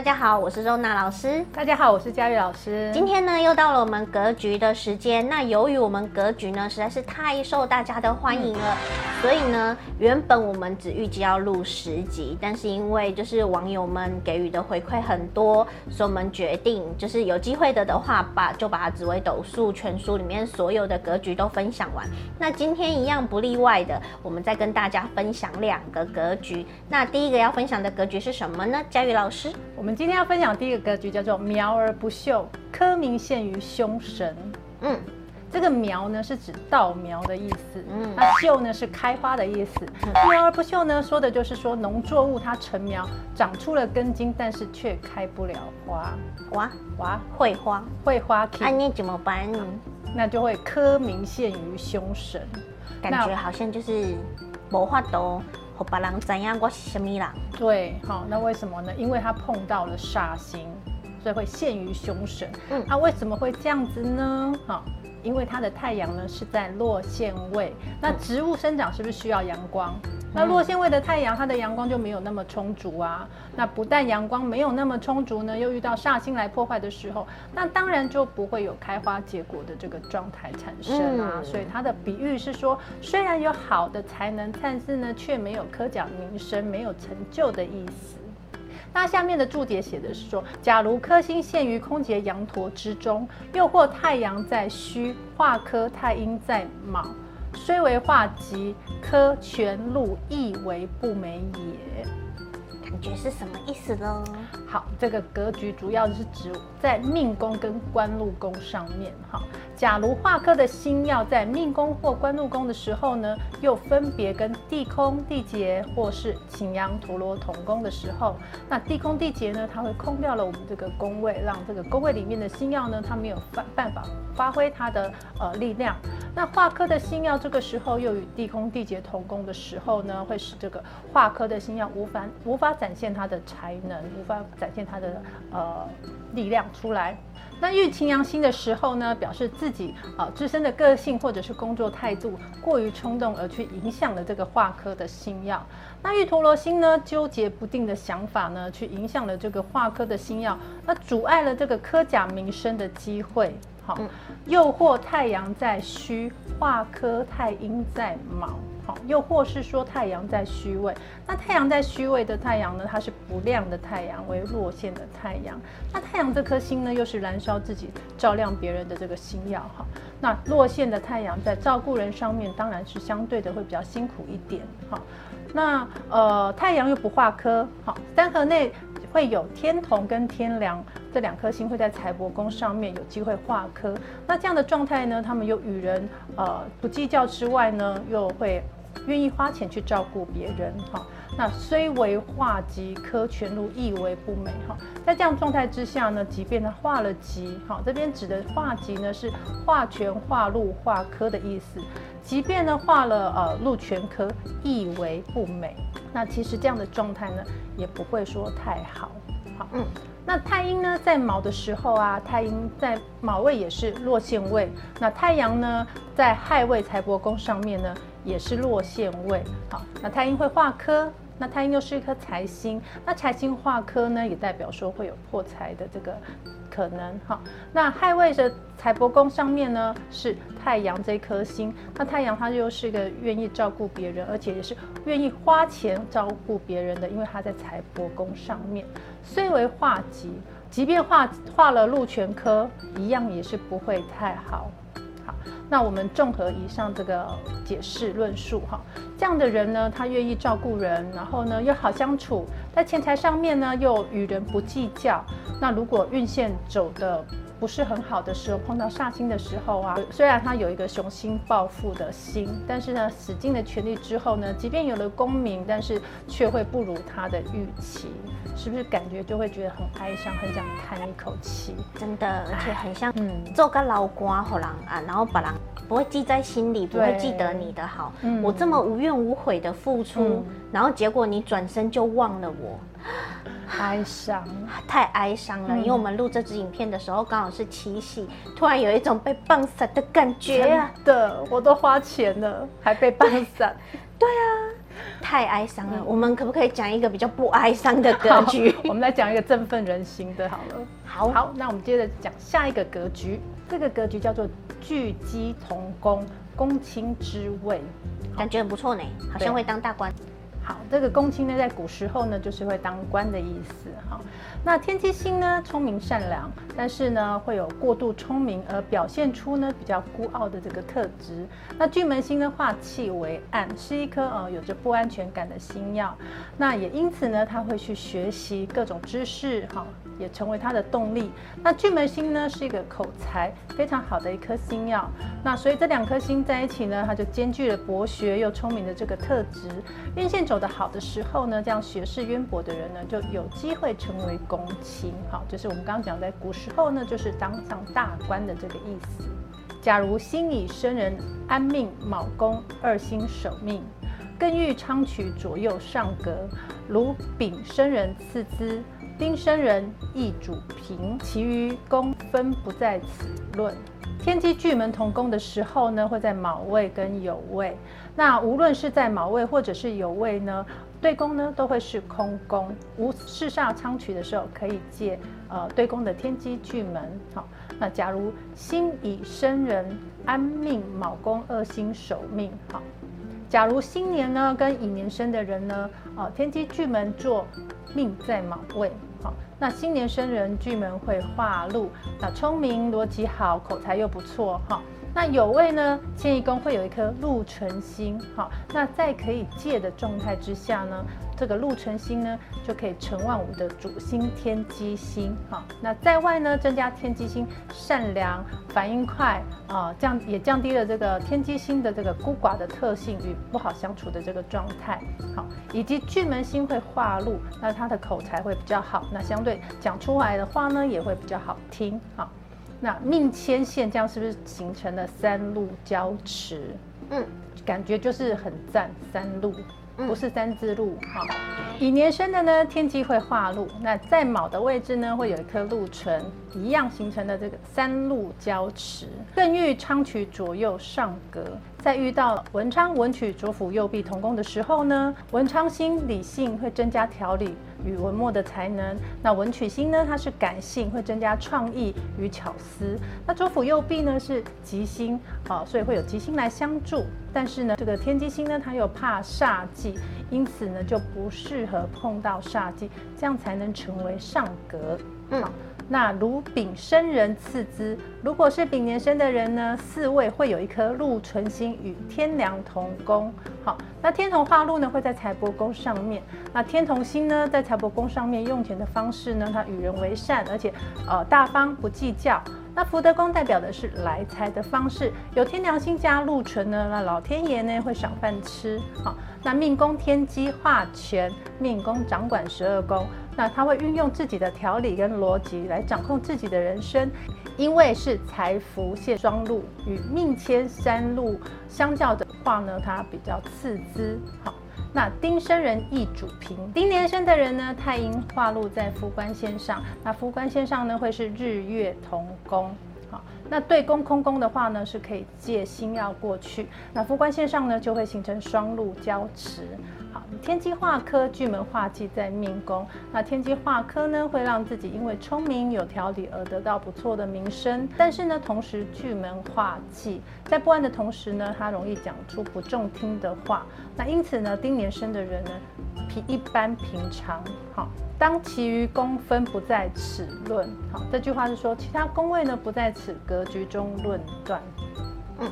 大家好，我是周娜老师。大家好，我是佳玉老师。今天呢，又到了我们格局的时间。那由于我们格局呢实在是太受大家的欢迎了，嗯、所以呢，原本我们只预计要录十集，但是因为就是网友们给予的回馈很多，所以我们决定就是有机会的的话，把就把紫微斗数全书里面所有的格局都分享完。那今天一样不例外的，我们再跟大家分享两个格局。那第一个要分享的格局是什么呢？佳玉老师。我们今天要分享第一个格局叫做“苗而不秀，科名陷于凶神”。嗯，这个“苗”呢是指稻苗的意思，嗯，那“秀”呢是开花的意思。嗯、苗而不秀呢，说的就是说农作物它成苗，长出了根茎，但是却开不了花。哇哇，会花。会花，那、啊、你怎么办？那就会科名陷于凶神，感觉好像就是无法别人怎样，我是什么人？对，好，那为什么呢？因为他碰到了煞星，所以会陷于凶神。嗯，他为什么会这样子呢？好。因为它的太阳呢是在落线位，那植物生长是不是需要阳光？那落线位的太阳，它的阳光就没有那么充足啊。那不但阳光没有那么充足呢，又遇到煞星来破坏的时候，那当然就不会有开花结果的这个状态产生啊。所以它的比喻是说，虽然有好的才能，但是呢却没有科甲名声，没有成就的意思。那下面的注解写的是说，假如颗星陷于空劫羊驼之中，又或太阳在戌，化科太阴在卯，虽为化吉，科全禄亦为不美也。感觉是什么意思呢？好，这个格局主要是指在命宫跟官禄宫上面。哈，假如化科的星曜在命宫或官禄宫的时候呢，又分别跟地空、地劫或是擎羊、陀罗同宫的时候，那地空、地劫呢，它会空掉了我们这个宫位，让这个宫位里面的星曜呢，它没有办办法发挥它的呃力量。那化科的星曜这个时候又与地空、地劫同宫的时候呢，会使这个化科的星曜无法无法。展现它的才能，无法展现它的呃力量出来。那遇擎羊星的时候呢，表示自己啊、自身的个性或者是工作态度过于冲动，而去影响了这个化科的星耀。那遇陀罗星呢，纠结不定的想法呢，去影响了这个化科的星耀，那阻碍了这个科甲名声的机会。好，又或太阳在虚，化科太阴在卯。又或是说太阳在虚位，那太阳在虚位的太阳呢，它是不亮的太阳，为落陷的太阳。那太阳这颗星呢，又是燃烧自己、照亮别人的这个星耀哈。那落陷的太阳在照顾人上面，当然是相对的会比较辛苦一点哈。那呃，太阳又不化科，好，三合内。会有天同跟天梁这两颗星会在财帛宫上面有机会化科，那这样的状态呢，他们又与人呃不计较之外呢，又会愿意花钱去照顾别人哈。那虽为化吉，科全禄亦为不美哈。在这样状态之下呢，即便他化了吉哈，这边指的化吉呢是化权、化禄、化科的意思。即便呢化了呃禄全科，亦为不美。那其实这样的状态呢，也不会说太好。好，嗯，那太阴呢，在卯的时候啊，太阴在卯位也是落陷位。那太阳呢，在亥位财帛宫上面呢，也是落陷位。好，那太阴会化科。那太阴又是一颗财星，那财星化科呢，也代表说会有破财的这个可能哈。那亥位的财帛宫上面呢，是太阳这颗星，那太阳它又是一个愿意照顾别人，而且也是愿意花钱照顾别人的，因为他在财帛宫上面，虽为化吉，即便化化了禄权科，一样也是不会太好。那我们综合以上这个解释论述哈，这样的人呢，他愿意照顾人，然后呢又好相处，在钱财上面呢又与人不计较。那如果运线走的不是很好的时候，碰到煞星的时候啊，虽然他有一个雄心抱负的心，但是呢使尽了全力之后呢，即便有了功名，但是却会不如他的预期。是不是感觉就会觉得很哀伤，很想叹一口气？真的，而且很像嗯，做个老瓜好狼啊，然后把人不会记在心里，不会记得你的好。嗯，我这么无怨无悔的付出，嗯、然后结果你转身就忘了我，哀伤，太哀伤了。嗯、因为我们录这支影片的时候刚好是七夕，突然有一种被棒散的感觉啊！的，我都花钱了，还被棒散。对啊。太哀伤了。嗯、我们可不可以讲一个比较不哀伤的格局？我们来讲一个振奋人心的，好了。好，好，那我们接着讲下一个格局。这个格局叫做聚鸡同宫，公卿之位，感觉很不错呢，好像会当大官。这个公卿呢，在古时候呢，就是会当官的意思。哈，那天机星呢，聪明善良，但是呢，会有过度聪明而表现出呢比较孤傲的这个特质。那巨门星呢，化气为暗，是一颗呃有着不安全感的星耀。那也因此呢，他会去学习各种知识，哈，也成为他的动力。那巨门星呢，是一个口才非常好的一颗星曜。那所以这两颗星在一起呢，它就兼具了博学又聪明的这个特质。运线走得好的时候呢，这样学识渊博的人呢，就有机会成为公卿。好，就是我们刚刚讲在古时候呢，就是当上大官的这个意思。假如辛乙生人安命卯宫二星守命，更欲昌曲左右上格，如丙生人次之，丁生人易主平，其余宫分不在此论。天机巨门同宫的时候呢，会在卯位跟酉位。那无论是在卯位或者是酉位呢，对宫呢都会是空宫。无四煞仓曲的时候，可以借呃对宫的天机巨门。好，那假如辛乙生人安命卯宫二星守命。好，假如新年呢跟乙年生的人呢，呃天机巨门坐命在卯位。那新年生人巨门会化禄，那聪明逻辑好，口才又不错哈。那酉位呢，迁移宫会有一颗禄存星，好，那在可以借的状态之下呢，这个禄存星呢就可以成万物的主星天机星，好，那在外呢增加天机星善良、反应快啊，降也降低了这个天机星的这个孤寡的特性与不好相处的这个状态，好，以及巨门星会化禄，那他的口才会比较好，那相对讲出来的话呢也会比较好听，好。那命牵线，这样是不是形成了三路交驰？嗯，感觉就是很赞，三路。不是三字路哈，乙年生的呢，天机会化禄，那在卯的位置呢，会有一颗禄存，一样形成的这个三路交驰。艮玉昌曲左右上格，在遇到文昌文曲左辅右弼同宫的时候呢，文昌星理性会增加调理与文墨的才能，那文曲星呢，它是感性，会增加创意与巧思。那左辅右弼呢是吉星啊，所以会有吉星来相助。但是呢，这个天机星呢，它又怕煞忌，因此呢就不适合碰到煞忌，这样才能成为上格。嗯，那如丙生人次之，如果是丙年生的人呢，四位会有一颗禄存星与天梁同宫。好，那天同化禄呢会在财帛宫上面。那天同星呢在财帛宫上面用钱的方式呢，它与人为善，而且呃大方不计较。那福德宫代表的是来财的方式，有天梁星加禄存呢，那老天爷呢会赏饭吃。好，那命宫天机化权，命宫掌管十二宫，那他会运用自己的条理跟逻辑来掌控自己的人生，因为是财福现双禄，与命迁三禄相较的话呢，它比较次之。好。那丁生人易主平，丁年生的人呢，太阴化禄在夫官线上，那夫官线上呢会是日月同宫，好，那对宫空宫的话呢是可以借星曜过去，那副官线上呢就会形成双禄交驰。好，天机化科，巨门化忌在命宫。那天机化科呢，会让自己因为聪明有条理而得到不错的名声。但是呢，同时巨门化忌，在不安的同时呢，他容易讲出不中听的话。那因此呢，丁年生的人呢，一般平常。好，当其余宫分不在此论。好，这句话是说，其他宫位呢不在此格局中论断。嗯。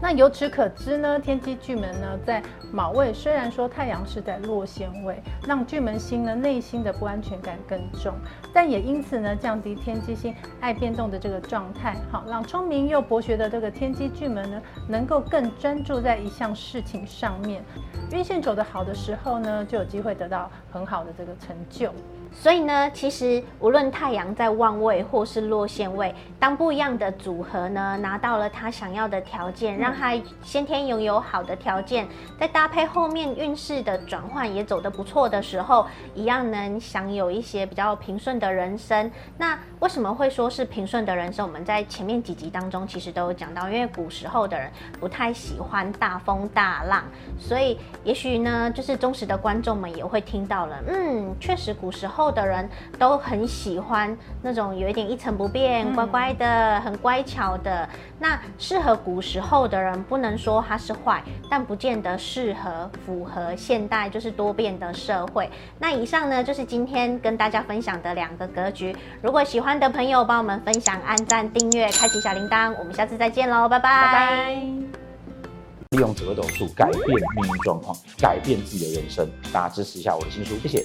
那由此可知呢，天机巨门呢在卯位，虽然说太阳是在落陷位，让巨门星呢内心的不安全感更重，但也因此呢降低天机星爱变动的这个状态，好，让聪明又博学的这个天机巨门呢能够更专注在一项事情上面。运线走得好的时候呢，就有机会得到很好的这个成就。所以呢，其实无论太阳在旺位或是落陷位，当不一样的组合呢，拿到了他想要的条件，让他先天拥有好的条件，再搭配后面运势的转换也走得不错的时候，一样能享有一些比较平顺的人生。那为什么会说是平顺的人生？我们在前面几集当中其实都有讲到，因为古时候的人不太喜欢大风大浪，所以也许呢，就是忠实的观众们也会听到了，嗯，确实古时候。的人都很喜欢那种有一点一成不变、乖乖的、很乖巧的。那适合古时候的人，不能说他是坏，但不见得适合符合现代就是多变的社会。那以上呢，就是今天跟大家分享的两个格局。如果喜欢的朋友，帮我们分享、按赞、订阅、开启小铃铛。我们下次再见喽，拜拜。拜拜。利用紫微斗术改变命运状况，改变自己的人生。大家支持一下我的新书，谢谢。